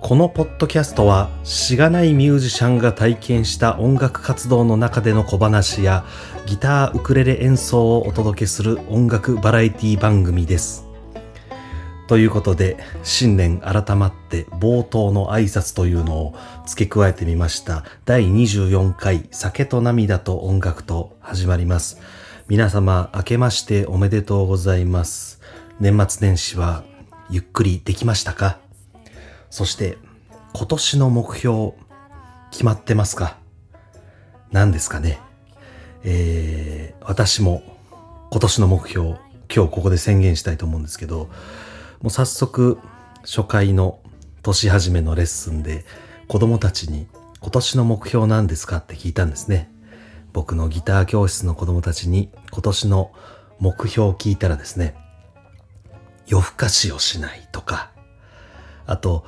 このポッドキャストはしがないミュージシャンが体験した音楽活動の中での小話やギターウクレレ演奏をお届けする音楽バラエティ番組です。ということで新年改まって冒頭の挨拶というのを付け加えてみました第24回酒と涙と音楽と始まります。皆様明けましておめでとうございます。年末年始はゆっくりできましたか？そして今年の目標決まってますか？何ですかね？えー、私も今年の目標今日ここで宣言したいと思うんですけどもう早速初回の年始めのレッスンで子供たちに今年の目標何ですか？って聞いたんですね。僕のギター教室の子供たちに今年の目標を聞いたらですね夜更かしをしないとかあと、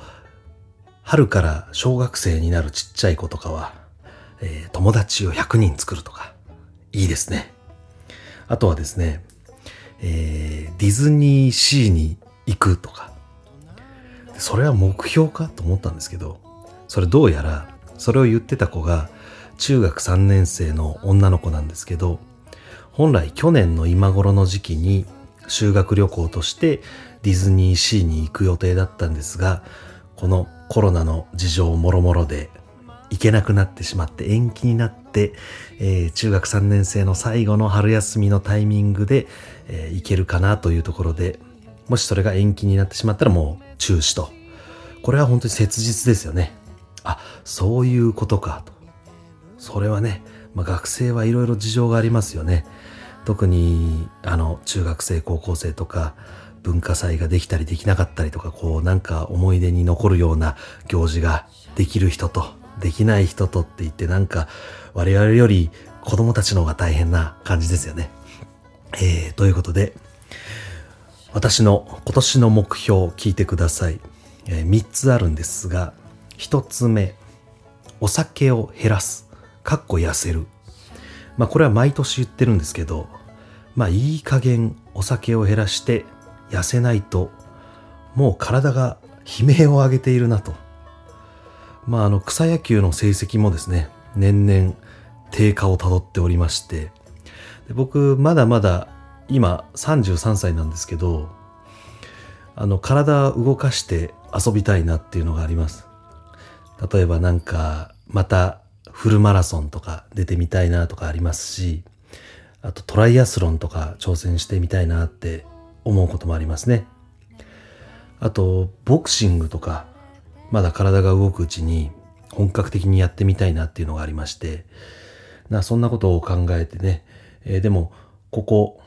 春から小学生になるちっちゃい子とかは、えー友達を100人作るとか、いいですね。あとはですね、えーディズニーシーに行くとか、それは目標かと思ったんですけど、それどうやら、それを言ってた子が中学3年生の女の子なんですけど、本来去年の今頃の時期に修学旅行としてディズニーシーに行く予定だったんですがこのコロナの事情もろもろで行けなくなってしまって延期になって、えー中学3年生の最後の春休みのタイミングで、えー行けるかなというところでもしそれが延期になってしまったらもう中止と。これは本当に切実ですよね。あそういうことかと。それはね、まあ、学生はいろいろ事情がありますよね。特にあの中学生高校生とか文化祭ができたりできなかったりとかこうなんか思い出に残るような行事ができる人とできない人とって言ってなんか我々より子供たちの方が大変な感じですよね。えー、ということで私の今年の目標を聞いてください。えー、3つあるんですが1つ目お酒を減らすかっこ痩せるまあこれは毎年言ってるんですけど、まあいい加減お酒を減らして痩せないと、もう体が悲鳴を上げているなと。まああの草野球の成績もですね、年々低下をたどっておりまして、で僕まだまだ今33歳なんですけど、あの体を動かして遊びたいなっていうのがあります。例えばなんかまたフルマラソンとか出てみたいなとかありますしあとトライアスロンとか挑戦してみたいなって思うこともありますね。あとボクシングとかまだ体が動くうちに本格的にやってみたいなっていうのがありましてなそんなことを考えてね、えーでもここ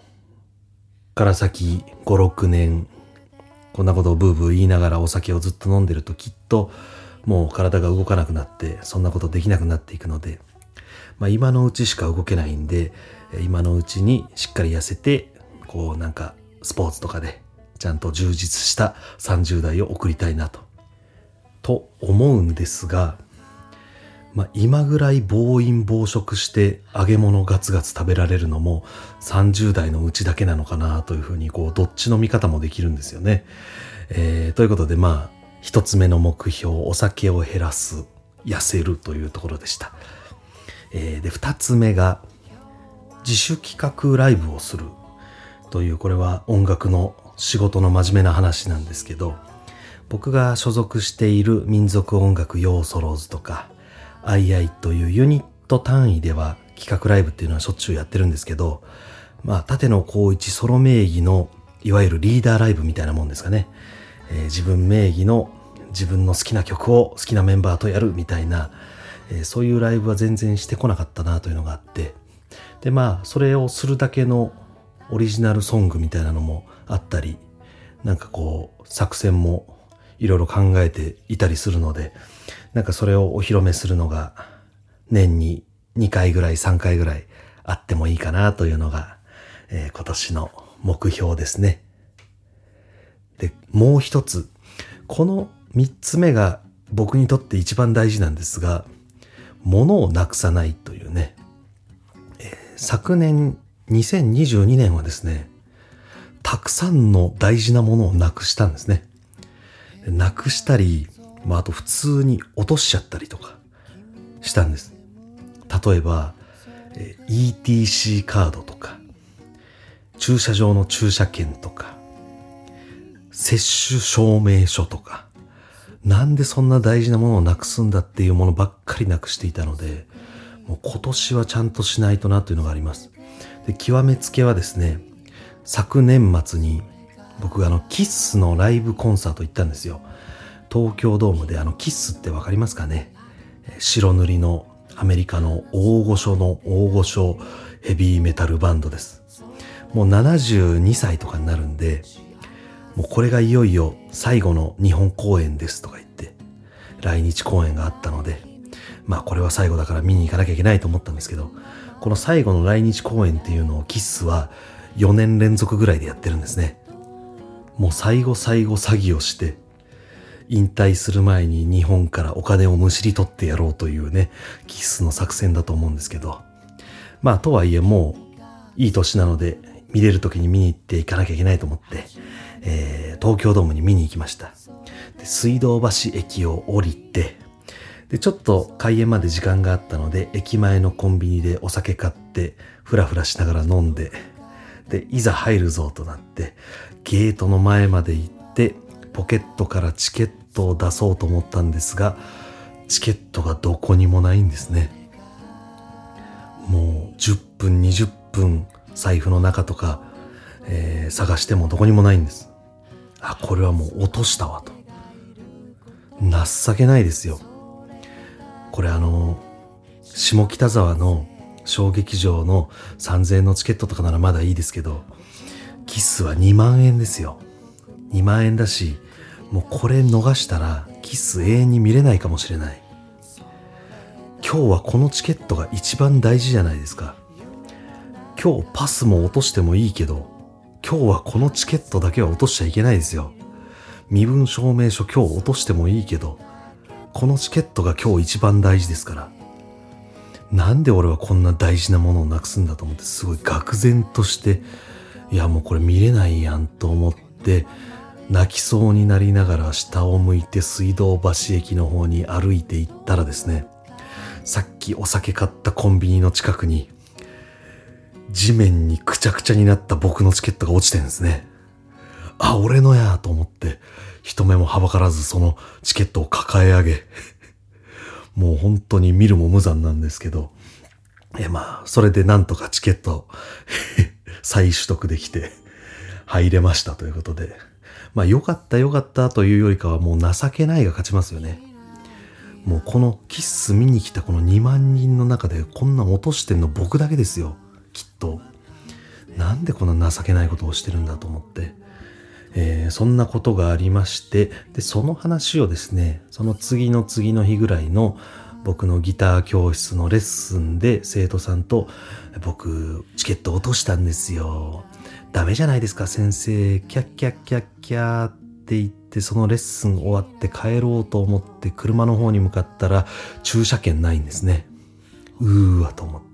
から先56年こんなことをブーブー言いながらお酒をずっと飲んでるときっともう体が動かなくなってそんなことできなくなっていくので、まあ、今のうちしか動けないんで今のうちにしっかり痩せてこうなんかスポーツとかでちゃんと充実した30代を送りたいなと。と思うんですが、まあ、今ぐらい暴飲暴食して揚げ物ガツガツ食べられるのも30代のうちだけなのかなというふうにこうどっちの見方もできるんですよね。えーということでまあ一つ目の目標お酒を減らす痩せるというところでした。えーで二つ目が自主企画ライブをするというこれは音楽の仕事の真面目な話なんですけど僕が所属している民族音楽ヨーソローズとかアイアイというユニット単位では企画ライブっていうのはしょっちゅうやってるんですけどまあ立野光一ソロ名義のいわゆるリーダーライブみたいなもんですかね、えー自分名義の自分の好きな曲を好きなメンバーとやるみたいな、えーそういうライブは全然してこなかったなというのがあって。でまあそれをするだけのオリジナルソングみたいなのもあったりなんかこう作戦もいろいろ考えていたりするのでなんかそれをお披露目するのが年に2回ぐらい3回ぐらいあってもいいかなというのが、えー今年の目標ですね。でもう一つこの3つ目が僕にとって一番大事なんですが物をなくさないというね昨年2022年はですねたくさんの大事なものをなくしたんですね。なくしたりまあ、あと普通に落としちゃったりとかしたんです。例えば、ETC カードとか、駐車場の駐車券とか、接種証明書とか、なんでそんな大事なものをなくすんだっていうものばっかりなくしていたので、もう今年はちゃんとしないとなというのがあります。で、極めつけはですね、昨年末に僕があの、キッスのライブコンサート行ったんですよ。東京ドームであの、キッスってわかりますかね？白塗りのアメリカの大御所の大御所ヘビーメタルバンドです。もう72歳とかになるんで、もうこれがいよいよ最後の日本公演ですとか言って、来日公演があったので、まあこれは最後だから見に行かなきゃいけないと思ったんですけど、この最後の来日公演っていうのをキッスは4年連続ぐらいでやってるんですね。もう最後最後詐欺をして、引退する前に日本からお金をむしり取ってやろうというね、キッスの作戦だと思うんですけど。まあ、とはいえもう、いい年なので、見れる時に見に行っていかなきゃいけないと思って、えー、東京ドームに見に行きました。で水道橋駅を降りて、で、ちょっと開演まで時間があったので、駅前のコンビニでお酒買って、ふらふらしながら飲んで、で、いざ入るぞとなって、ゲートの前まで行って、ポケットからチケットを出そうと思ったんですが、チケットがどこにもないんですね。もう10分、20分財布の中とか、えー、探してもどこにもないんです。あ、これはもう落としたわと。情けないですよ。これあの、下北沢の小劇場の3000円のチケットとかならまだいいですけど、キスは2万円ですよ。2万円だし、もうこれ逃したらキス永遠に見れないかもしれない。今日はこのチケットが一番大事じゃないですか。今日パスも落としてもいいけど、今日はこのチケットだけは落としちゃいけないですよ。身分証明書今日落としてもいいけど、このチケットが今日一番大事ですから。なんで俺はこんな大事なものをなくすんだと思ってすごい愕然として、いやもうこれ見れないやんと思って、泣きそうになりながら下を向いて水道橋駅の方に歩いて行ったらですね、さっきお酒買ったコンビニの近くに、地面にくちゃくちゃになった僕のチケットが落ちてるんですね。あ、俺のやと思って、人目もはばからずそのチケットを抱え上げ、もう本当に見るも無残なんですけど、え、まあ、それでなんとかチケット 再取得できて入れましたということで、まあ良かった良かったというよりかはもう情けないが勝ちますよね。もうこのキッス見に来たこの2万人の中でこんな落としてんの僕だけですよ。きっと。なんでこんな情けないことをしてるんだと思って。えー、そんなことがありまして、で、その話をですね、その次の次の日ぐらいの僕のギター教室のレッスンで生徒さんと、僕、チケット落としたんですよ。ダメじゃないですか、先生。キャッキャッキャッキャーって言って、そのレッスン終わって帰ろうと思って車の方に向かったら駐車券ないんですね。うーわと思って。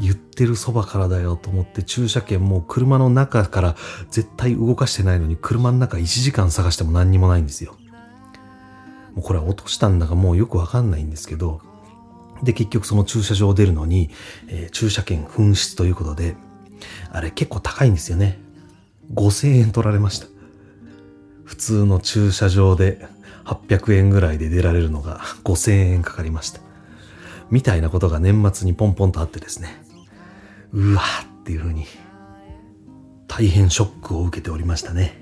言ってるそばからだよと思って駐車券もう車の中から絶対動かしてないのに車の中1時間探しても何にもないんですよ。もうこれは落としたんだかもうよくわかんないんですけど、で結局その駐車場を出るのに、えー、駐車券紛失ということで、あれ結構高いんですよね。5000円取られました。普通の駐車場で800円ぐらいで出られるのが5000円かかりました。みたいなことが年末にポンポンとあってですね。うわっていうふうに大変ショックを受けておりましたね。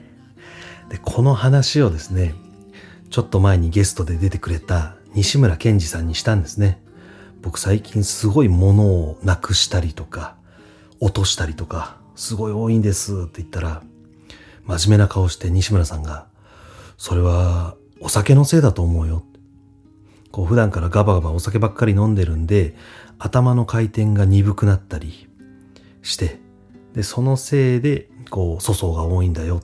で、この話をですね、ちょっと前にゲストで出てくれた西村健二さんにしたんですね。僕最近すごい物をなくしたりとか、落としたりとか、すごい多いんですって言ったら、真面目な顔して西村さんが、それはお酒のせいだと思うよ。こう普段からガバガバお酒ばっかり飲んでるんで、頭の回転が鈍くなったりして、で、そのせいで、こう、粗相が多いんだよっ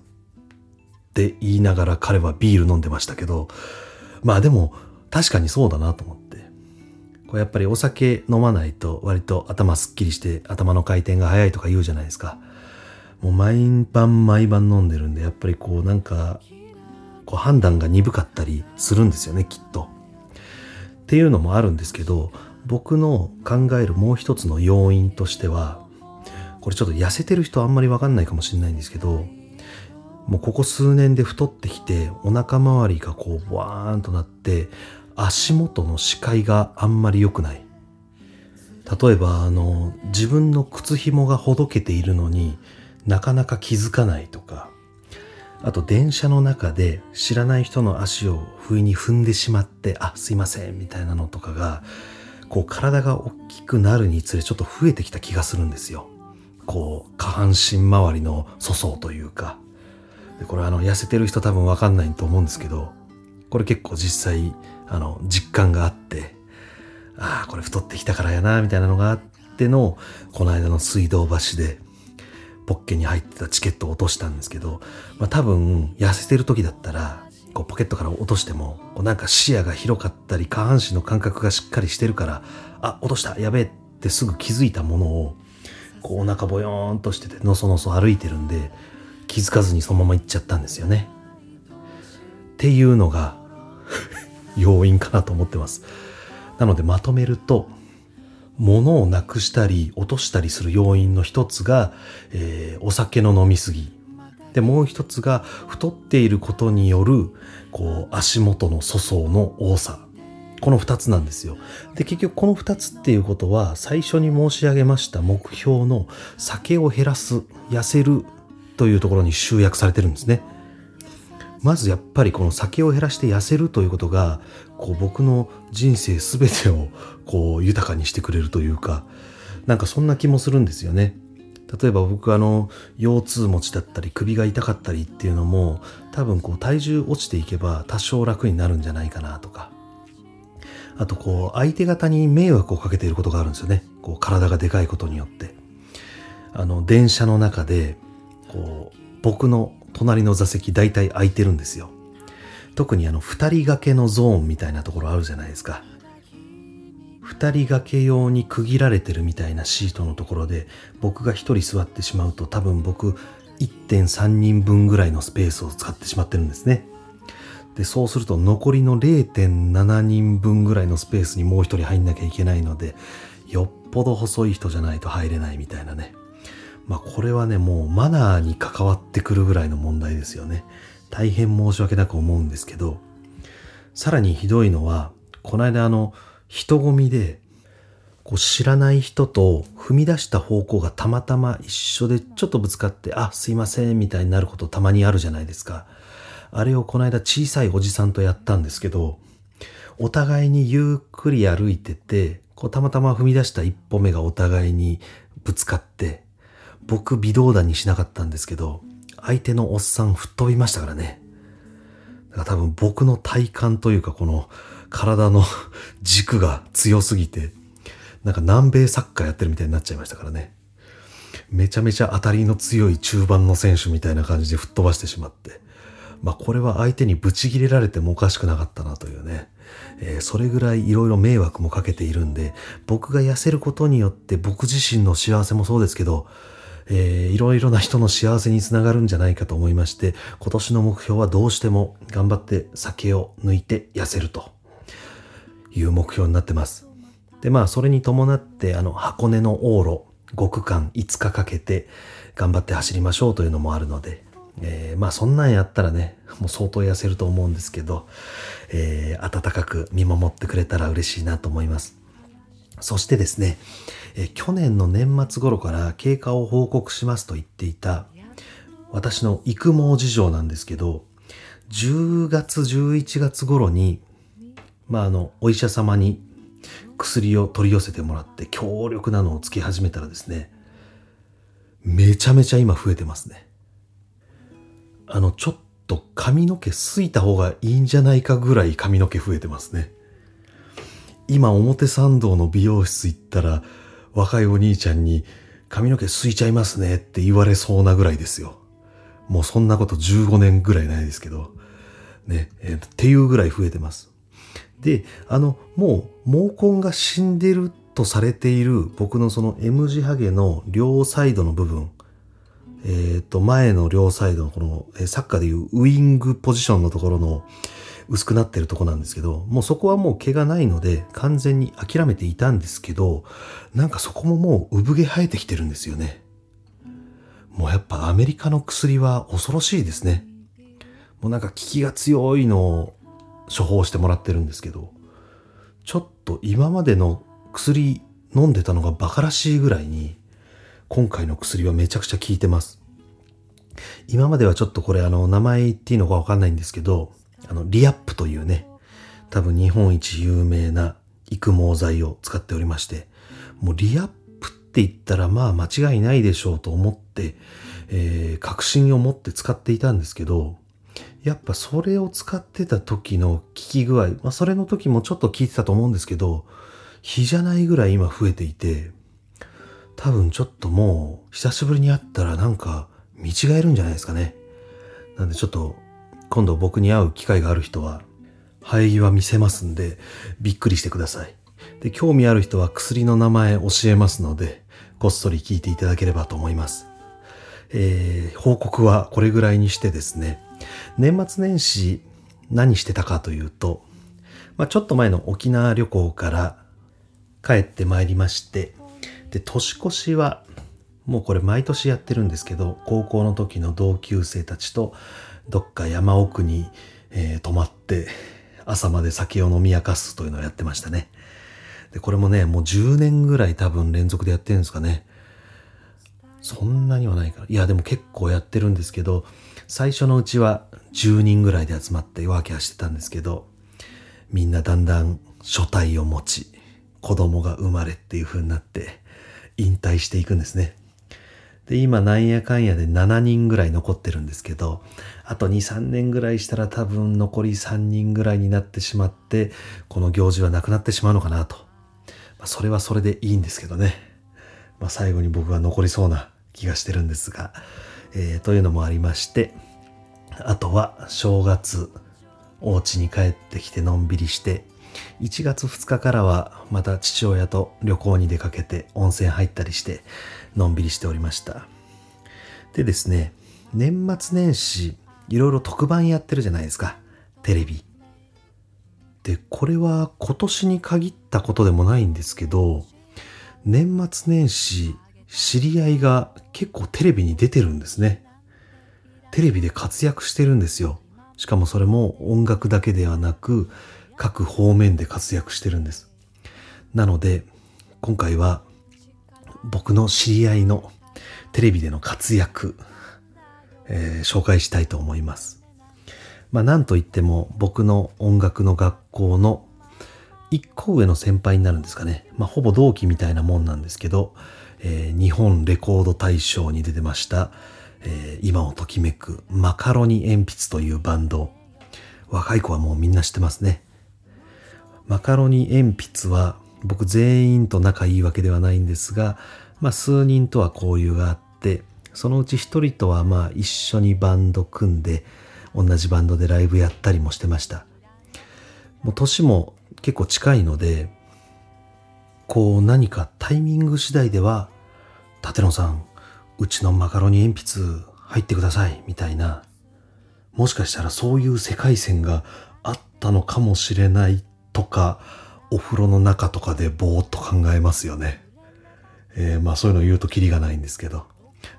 て言いながら彼はビール飲んでましたけど、まあでも、確かにそうだなと思って。こうやっぱりお酒飲まないと割と頭すっきりして頭の回転が速いとか言うじゃないですか。もう毎晩毎晩飲んでるんで、やっぱりこうなんかこう判断が鈍かったりするんですよねきっと。っていうのもあるんですけど僕の考えるもう一つの要因としてはこれちょっと痩せてる人あんまりわかんないかもしれないんですけどもうここ数年で太ってきてお腹周りがこうワーンとなって足元の視界があんまり良くない。例えばあの自分の靴紐がほどけているのになかなか気づかないとかあと電車の中で知らない人の足を不意に踏んでしまってあすいませんみたいなのとかがこう体が大きくなるにつれちょっと増えてきた気がするんですよ。こう下半身周りの粗相というか。でこれあの痩せてる人多分わかんないと思うんですけどこれ結構実際あの実感があってああこれ太ってきたからやなみたいなのがあってのこの間の水道橋でポッケに入ってたチケットを落としたんですけど、まあ、多分痩せてる時だったらこうポケットから落としてもこうなんか視野が広かったり下半身の感覚がしっかりしてるからあ落としたやべえってすぐ気づいたものをこうお腹ボヨーンとしててのそのそ歩いてるんで気づかずにそのまま行っちゃったんですよね。っていうのが 要因かなと思ってます。なのでまとめると物をなくしたり落としたりする要因の一つが、えー、お酒の飲みすぎ。で、もう一つが太っていることによる、こう、足元の粗相の多さ。この二つなんですよ。で、結局この二つっていうことは、最初に申し上げました目標の酒を減らす、痩せるというところに集約されてるんですね。まずやっぱりこの酒を減らして痩せるということがこう僕の人生全てをこう豊かにしてくれるというかなんかそんな気もするんですよね。例えば僕あの腰痛持ちだったり首が痛かったりっていうのも多分こう体重落ちていけば多少楽になるんじゃないかなとかあとこう相手方に迷惑をかけていることがあるんですよねこう体がでかいことによってあの電車の中でこう僕の隣の座席大体空いてるんですよ。特にあの二人掛けのゾーンみたいなところあるじゃないですか。二人掛け用に区切られてるみたいなシートのところで僕が一人座ってしまうと多分僕1.3人分ぐらいのスペースを使ってしまってるんですね。で、そうすると残りの0.7人分ぐらいのスペースにもう一人入んなきゃいけないので、よっぽど細い人じゃないと入れないみたいなね。まあこれはね、もうマナーに関わってくるぐらいの問題ですよね。大変申し訳なく思うんですけど、さらにひどいのは、この間あの、人混みで、こう知らない人と踏み出した方向がたまたま一緒でちょっとぶつかって、あ、すいませんみたいになることたまにあるじゃないですか。あれをこの間小さいおじさんとやったんですけど、お互いにゆっくり歩いてて、こうたまたま踏み出した一歩目がお互いにぶつかって、僕微動だにしなかったんですけど、相手のおっさん吹っ飛びましたからね。だから多分僕の体感というかこの体の 軸が強すぎて、なんか南米サッカーやってるみたいになっちゃいましたからね。めちゃめちゃ当たりの強い中盤の選手みたいな感じで吹っ飛ばしてしまって。まあこれは相手にブチ切れられてもおかしくなかったなというね。えー、それぐらいいろいろ迷惑もかけているんで、僕が痩せることによって僕自身の幸せもそうですけど、えー、いろいろな人の幸せにつながるんじゃないかと思いまして、今年の目標はどうしても頑張って酒を抜いて痩せるという目標になってます。で、まあ、それに伴って、あの、箱根の往路5区間5日かけて頑張って走りましょうというのもあるので、えー、まあそんなんやったらね、もう相当痩せると思うんですけど、えー、温かく見守ってくれたら嬉しいなと思います。そしてですね、え去年の年末頃から経過を報告しますと言っていた私の育毛事情なんですけど、10月、11月頃に、まあ、あの、お医者様に薬を取り寄せてもらって強力なのをつけ始めたらですね、めちゃめちゃ今増えてますね。あの、ちょっと髪の毛すいた方がいいんじゃないかぐらい髪の毛増えてますね。今表参道の美容室行ったら若いお兄ちゃんに髪の毛すいちゃいますねって言われそうなぐらいですよ。もうそんなこと15年ぐらいないですけど。ね、えー、っていうぐらい増えてます。で、あの、もう毛根が死んでるとされている僕のその M 字ハゲの両サイドの部分、えっ、と、前の両サイドのこの、サッカーでいうウイングポジションのところの薄くなってるとこなんですけど、もうそこはもう毛がないので完全に諦めていたんですけど、なんかそこももう産毛生えてきてるんですよね。もうやっぱアメリカの薬は恐ろしいですね。もうなんか効きが強いのを処方してもらってるんですけど、ちょっと今までの薬飲んでたのがバカらしいぐらいに、今回の薬はめちゃくちゃ効いてます。今まではちょっとこれあの名前言っていいのかわかんないんですけど、あのリアップというね、多分日本一有名な育毛剤を使っておりまして、もうリアップって言ったらまあ間違いないでしょうと思って、えー、確信を持って使っていたんですけど、やっぱそれを使ってた時の効き具合、まあそれの時もちょっと効いてたと思うんですけど、日じゃないぐらい今増えていて、多分ちょっともう久しぶりに会ったらなんか見違えるんじゃないですかね。なんでちょっと今度僕に会う機会がある人は生え際見せますんでびっくりしてください。で、興味ある人は薬の名前教えますので、こっそり聞いていただければと思います。えー、報告はこれぐらいにしてですね、年末年始何してたかというと、まあ、ちょっと前の沖縄旅行から帰ってまいりまして、で、年越しはもうこれ毎年やってるんですけど、高校の時の同級生たちとどっか山奥に、えー、泊まって朝まで酒を飲み明かすというのをやってましたね。で、これもね、もう10年ぐらい多分連続でやってるんですかね。そんなにはないから。いや、でも結構やってるんですけど、最初のうちは10人ぐらいで集まってワーキャーしてたんですけど、みんなだんだん書体を持ち、子供が生まれっていう風になって、引退していくんですね。で、今なんやかんやで7人ぐらい残ってるんですけど、あと2、3年ぐらいしたら多分残り3人ぐらいになってしまって、この行事はなくなってしまうのかなと。まあ、それはそれでいいんですけどね。まあ、最後に僕は残りそうな気がしてるんですが、えー、というのもありまして、あとは正月、お家に帰ってきてのんびりして、1月2日からはまた父親と旅行に出かけて温泉入ったりしてのんびりしておりました。でですね、年末年始いろいろ特番やってるじゃないですか。テレビ。で、これは今年に限ったことでもないんですけど、年末年始知り合いが結構テレビに出てるんですね。テレビで活躍してるんですよ。しかもそれも音楽だけではなく各方面で活躍してるんです。なので今回は僕の知り合いのテレビでの活躍、えー、紹介したいと思います。まあなんといっても僕の音楽の学校の一個上の先輩になるんですかね。まあほぼ同期みたいなもんなんですけど、えー、日本レコード大賞に出てました、えー、今をときめくマカロニ鉛筆というバンド。若い子はもうみんな知ってますね。マカロニ鉛筆は僕全員と仲いいわけではないんですが、まあ数人とは交流があって、そのうち一人とはまあ一緒にバンド組んで、同じバンドでライブやったりもしてました。もう年も結構近いので、こう何かタイミング次第では、立野さん、うちのマカロニ鉛筆入ってください、みたいな、もしかしたらそういう世界線があったのかもしれないとか、お風呂の中とかでぼーっと考えますよね。えー、まあそういうのを言うとキリがないんですけど。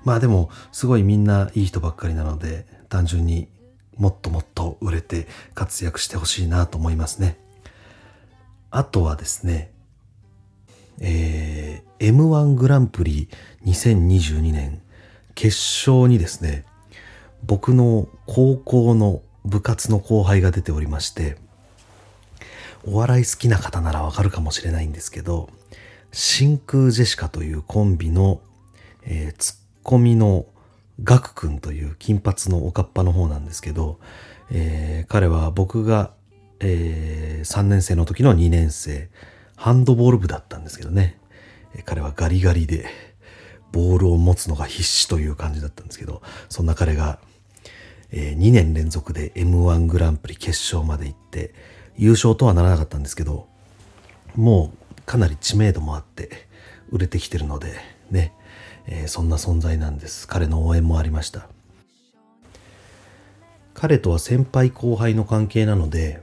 まあでも、すごいみんないい人ばっかりなので、単純にもっともっと売れて活躍してほしいなと思いますね。あとはですね、えー、M1 グランプリ2022年決勝にですね、僕の高校の部活の後輩が出ておりまして、お笑い好きな方ならわかるかもしれないんですけど、真空ジェシカというコンビの、えー、ツッコミのガク君という金髪のおかっぱの方なんですけど、えー、彼は僕が、えー、3年生の時の2年生、ハンドボール部だったんですけどね、え、彼はガリガリで、ボールを持つのが必死という感じだったんですけど、そんな彼が、えー、2年連続で M1 グランプリ決勝まで行って、優勝とはならなかったんですけど、もうかなり知名度もあって売れてきてるので、ね、えー、そんな存在なんです。彼の応援もありました。彼とは先輩後輩の関係なので、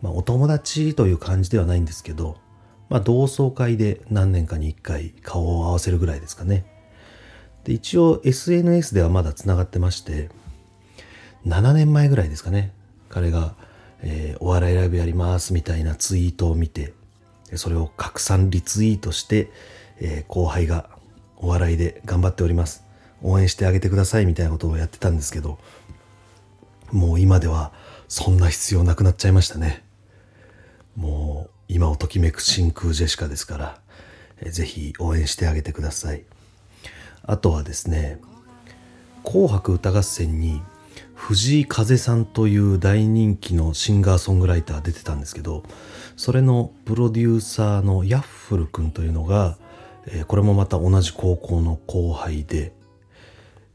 まあ、お友達という感じではないんですけど、まあ、同窓会で何年かに1回顔を合わせるぐらいですかね。で一応 SNS ではまだつながってまして7年前ぐらいですかね。彼が、えー、お笑いライブやりますみたいなツイートを見てそれを拡散リツイートして、えー、後輩がお笑いで頑張っております。応援してあげてくださいみたいなことをやってたんですけどもう今ではそんな必要なくなっちゃいましたね。もう今をときめく真空ジェシカですから、えー、ぜひ応援してあげてください。あとはですね紅白歌合戦に藤井風さんという大人気のシンガーソングライター出てたんですけどそれのプロデューサーのヤッフル君というのが、えー、これもまた同じ高校の後輩で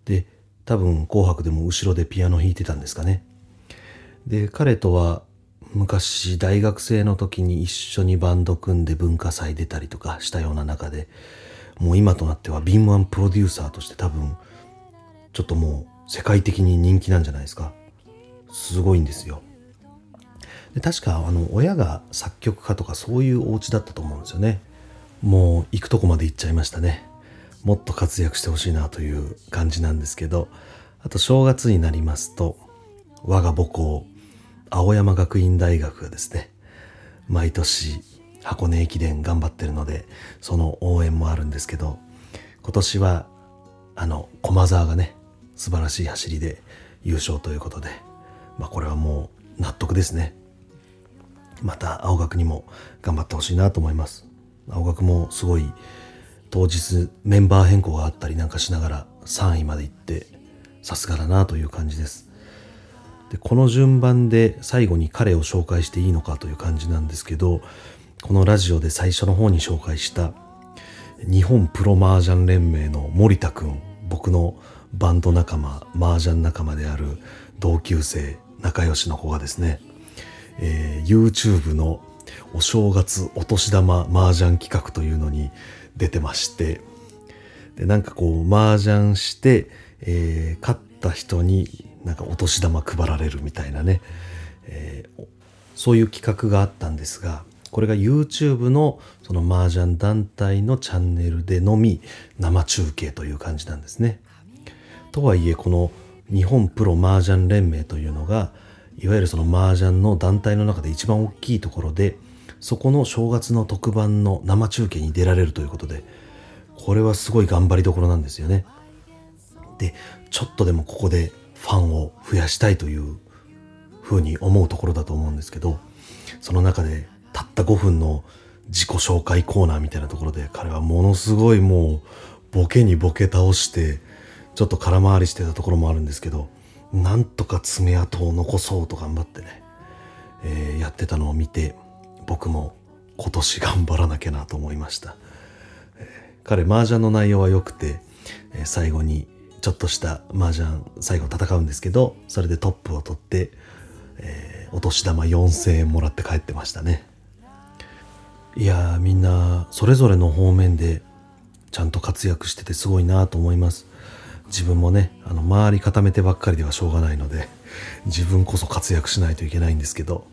で多分紅白でも後ろでピアノ弾いてたんですかね。で彼とは昔大学生の時に一緒にバンド組んで文化祭出たりとかしたような中でもう今となっては敏腕プロデューサーとして多分ちょっともう世界的に人気なんじゃないですか。すごいんですよ。で確かあの親が作曲家とかそういうお家だったと思うんですよね。もう行くとこまで行っちゃいましたね。もっと活躍してほしいなという感じなんですけど。あと正月になりますと我が母校青山学院大学がですね毎年箱根駅伝頑張ってるのでその応援もあるんですけど今年はあの駒澤がね素晴らしい走りで優勝ということでまあこれはもう納得ですね。また青学にも頑張ってほしいなと思います。青学もすごい当日メンバー変更があったりなんかしながら3位まで行ってさすがだなという感じです。でこの順番で最後に彼を紹介していいのかという感じなんですけどこのラジオで最初の方に紹介した日本プロ麻雀連盟の森田くん僕のバンド仲間麻雀仲間である同級生仲良しの子がですね、えー、YouTube のお正月お年玉麻雀企画というのに出てましてでなんかこう麻雀して、えー、勝った人になんかお年玉配られるみたいなね、えー、そういう企画があったんですがこれが YouTube のその麻雀団体のチャンネルでのみ生中継という感じなんですね。とはいえこの日本プロ麻雀連盟というのがいわゆるその麻雀の団体の中で一番大きいところでそこの正月の特番の生中継に出られるということでこれはすごい頑張りどころなんですよね。でちょっとでもここでファンを増やしたいというふうに思うところだと思うんですけどその中でたった5分の自己紹介コーナーみたいなところで彼はものすごいもうボケにボケ倒してちょっと空回りしてたところもあるんですけどなんとか爪痕を残そうと頑張ってね、えー、やってたのを見て僕も今年頑張らなきゃなと思いました、えー、彼麻雀の内容は良くて、えー、最後にちょっとした麻雀最後戦うんですけどそれでトップを取って、えー、お年玉4000円もらって帰ってましたね。いやみんなそれぞれの方面でちゃんと活躍しててすごいなと思います。自分もねあの周り固めてばっかりではしょうがないので自分こそ活躍しないといけないんですけど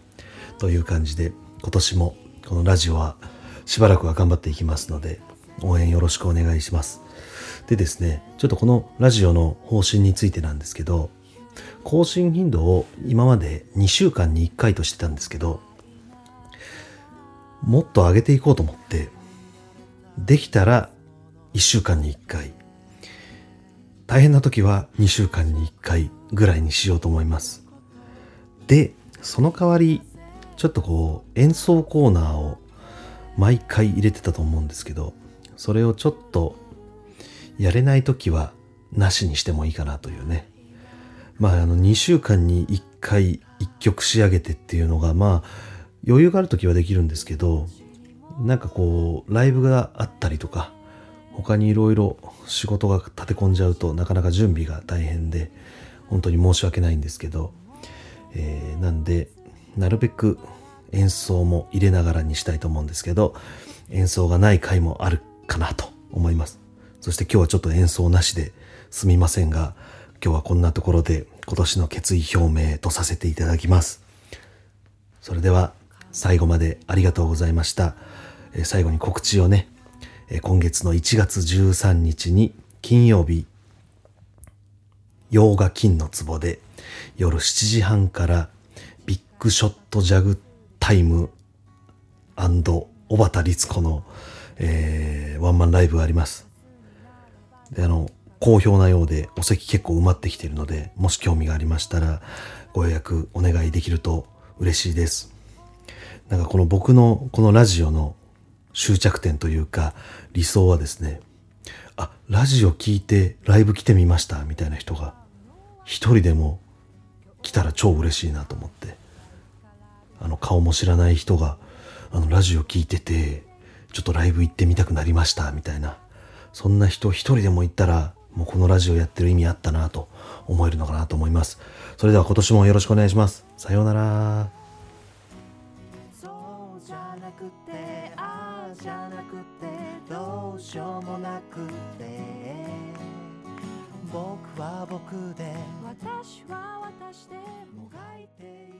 という感じで今年もこのラジオはしばらくは頑張っていきますので応援よろしくお願いします。でですねちょっとこのラジオの方針についてなんですけど更新頻度を今まで2週間に1回としてたんですけどもっと上げていこうと思って、できたら1週間に1回、大変な時は2週間に1回ぐらいにしようと思います。で、その代わり、ちょっとこう演奏コーナーを毎回入れてたと思うんですけど、それをちょっとやれない時はなしにしてもいいかなというね。まあ、あの2週間に1回1曲仕上げてっていうのがまあ余裕がある時はできるんですけどなんかこうライブがあったりとか他にいろいろ仕事が立て込んじゃうとなかなか準備が大変で本当に申し訳ないんですけど、えー、なんでなるべく演奏も入れながらにしたいと思うんですけど演奏がない回もあるかなと思いますそして今日はちょっと演奏なしですみませんが、今日はこんなところで今年の決意表明とさせていただきます。それでは最後までありがとうございました。え最後に告知をね、今月の1月13日に金曜日、洋画金の壺で夜7時半からビッグショットジャグタイム小畑律子の、えー、ワンマンライブがあります。で、あの、好評なようでお席結構埋まってきているので、もし興味がありましたらご予約お願いできると嬉しいです。なんかこの僕のこのラジオの終着点というか理想はですね、あ、ラジオ聞いてライブ来てみましたみたいな人が一人でも来たら超嬉しいなと思って、あの顔も知らない人があのラジオ聞いててちょっとライブ行ってみたくなりましたみたいなそんな人一人でも行ったらもうこのラジオやってる意味あったなと思えるのかなと思います。それでは今年もよろしくお願いします。さようなら。僕で。私は私でもがいている。